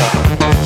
Sir.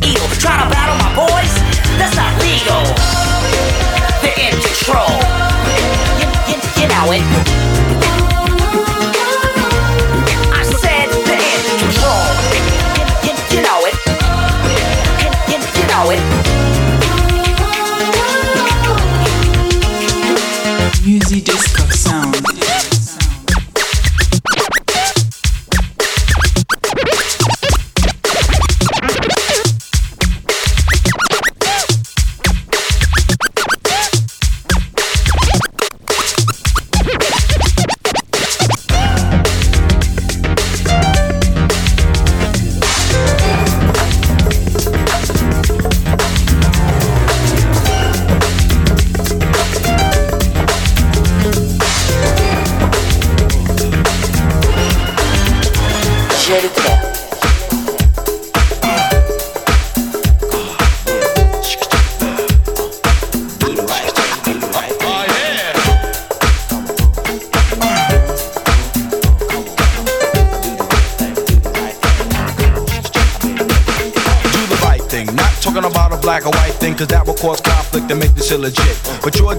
Illegit.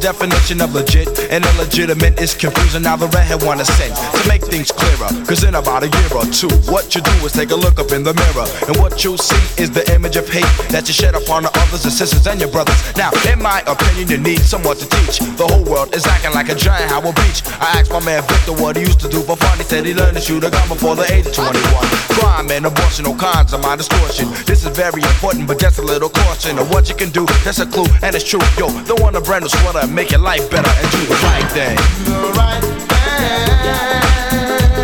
Definition of legit and illegitimate is confusing. Now the redhead wanna send to make things clearer. Cause in about a year or two, what you do is take a look up in the mirror. And what you'll see is the image of hate that you shed upon the others, and sisters, and your brothers. Now, in my opinion, you need someone to teach. The whole world is acting like a giant Howard Beach. I asked my man Victor what he used to do for fun. He said he learned to shoot a gun before the age of 21. Crime and abortion, all kinds of my distortion. This is very important, but just a little caution of what you can do. That's a clue, and it's true. Yo, don't want a brand new sweater, make your life better, and do the right thing. The right thing.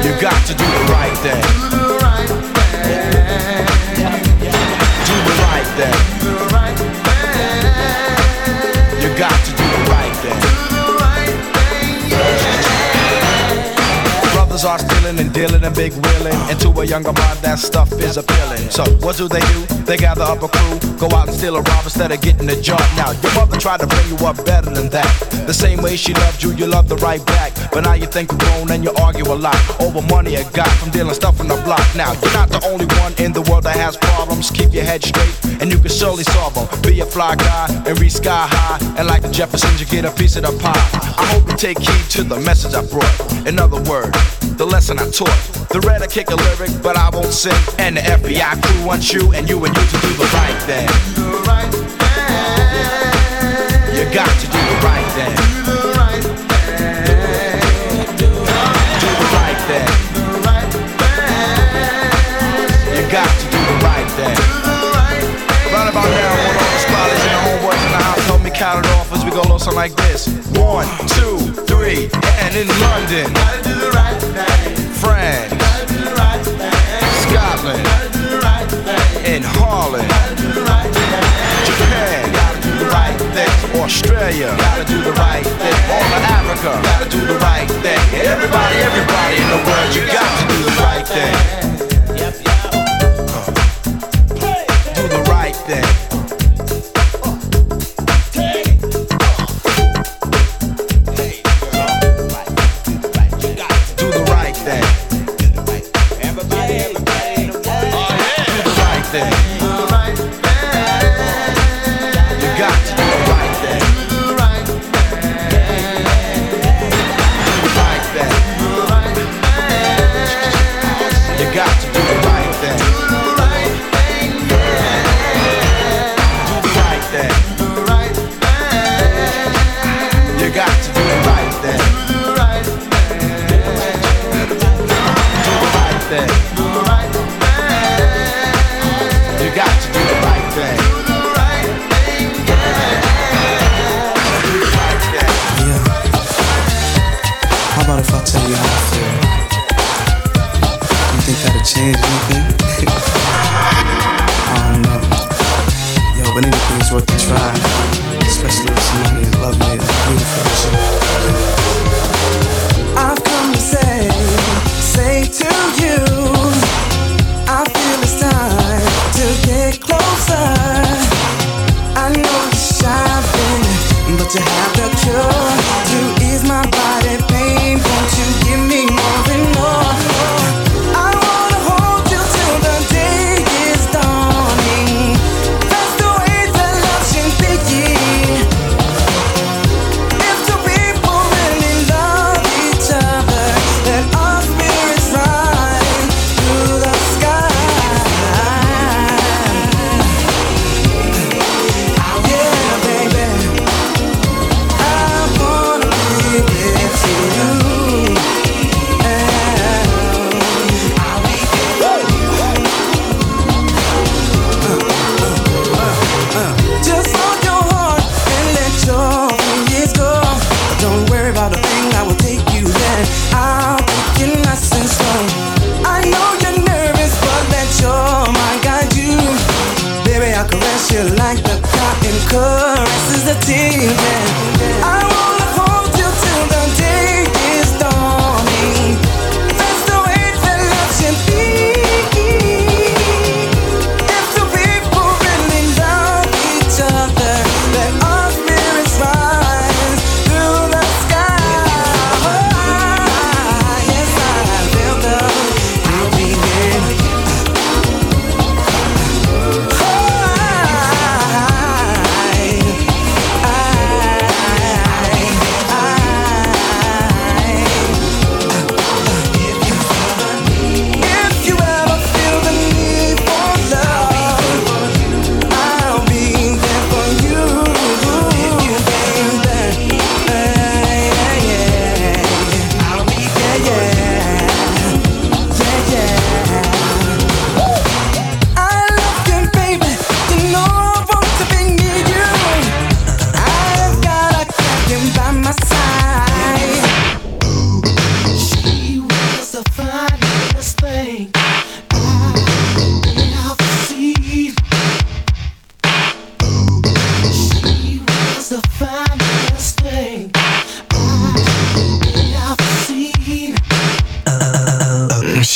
You got to do the right thing. Do the right thing. Do the right thing. Do the right thing. You got to do the right thing. Do the right thing. Yeah. Brothers are stealing and dealing and big wheeling. And to a younger mind, that stuff is So, what do they do? They gather up a crew, go out and steal a rob instead of getting a job. Now, your mother tried to bring you up better than that. The same way she loved you, you loved the right back. But now you think you're grown and you argue a lot over money you got from dealing stuff on the block. Now, you're not the only one in the world that has problems. Keep your head straight, and you can surely solve them. Be a fly guy and reach sky high. And like the Jeffersons, you get a piece of the pie. I hope you take heed to the message I brought. In other words, the lesson I taught. The red I kick a lyric, but I won't sing. And the FBI crew wants you and you and you to do the right thing. You got to do the right thing. Do the right thing. You got to do the right thing. Right about now, one of the scholars and the homeboys in the house help me count it off as we go along something like this. One, two, three, and in London, France, Scotland, in Holland, Japan. Australia. All of Africa, gotta do the right thing. Everybody, everybody in the world, you got to do the right thing. Uh, do the right thing.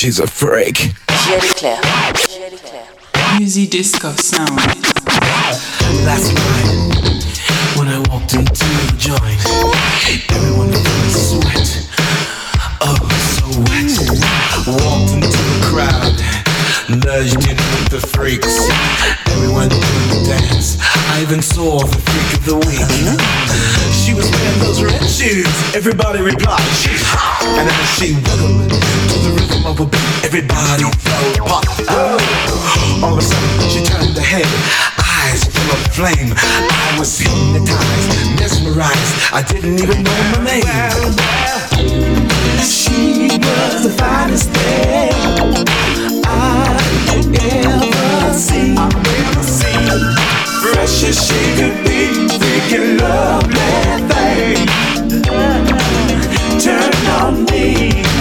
She's a freak. Jerry Claire. Claire. Music disco sound. Last night, when I walked into the joint, everyone felt sweat. Oh, so wet. Walked into the crowd, merged in with the freaks. Everyone doing the dance. I even saw the freak of the week. She was wearing those red shoes. Everybody replied, she's hot. And as she wiggled to the over beat. Everybody fell pop. Oh. All of a sudden, she turned her head. Eyes full of flame. I was hypnotized, mesmerized. I didn't even know my name. Well, well, she was the finest thing she could be, freaking lovely thing. Turn on me.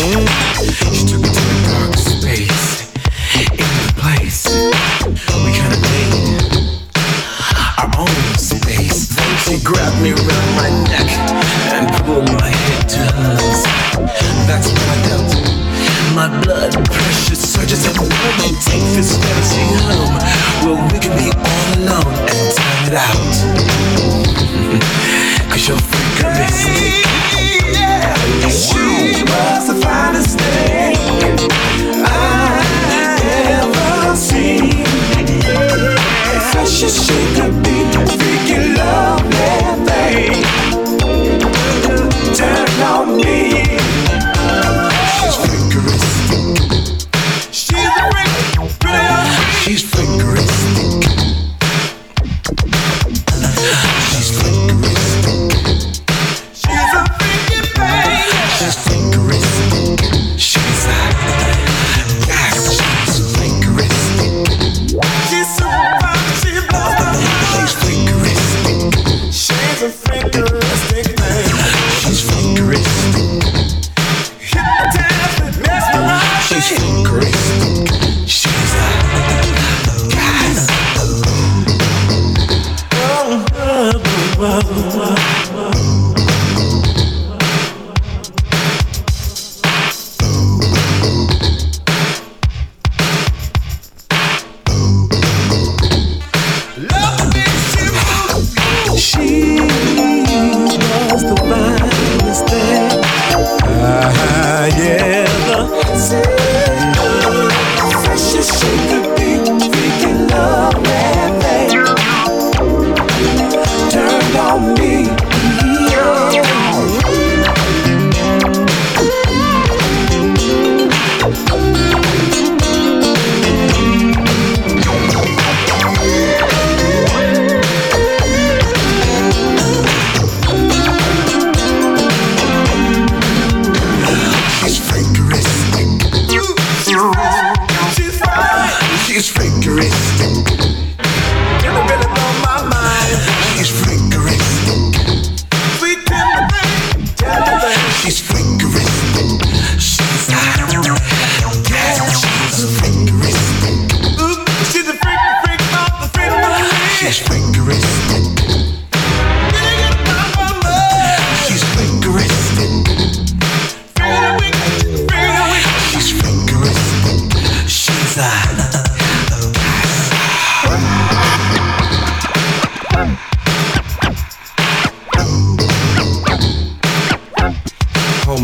Ooh. just shit.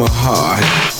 my heart.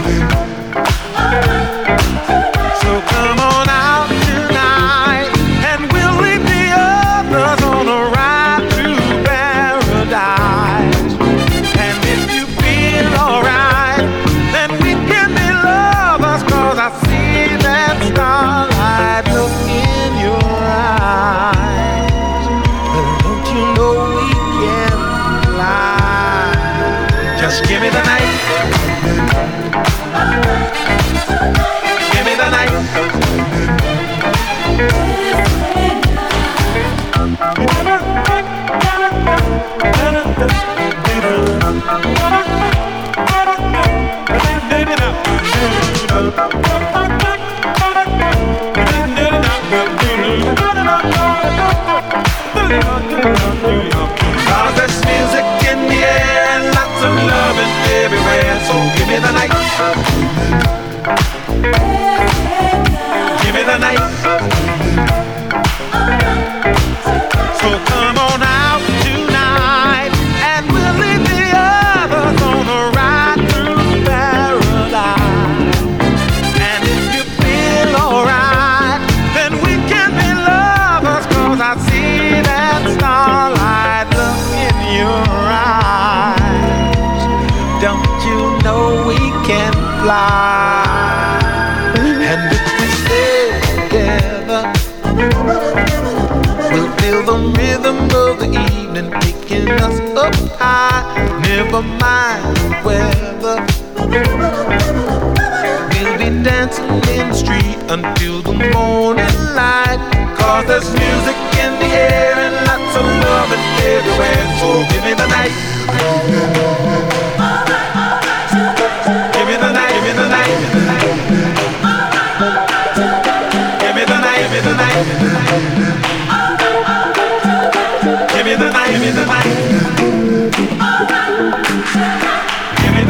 Thank.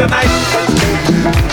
tonight.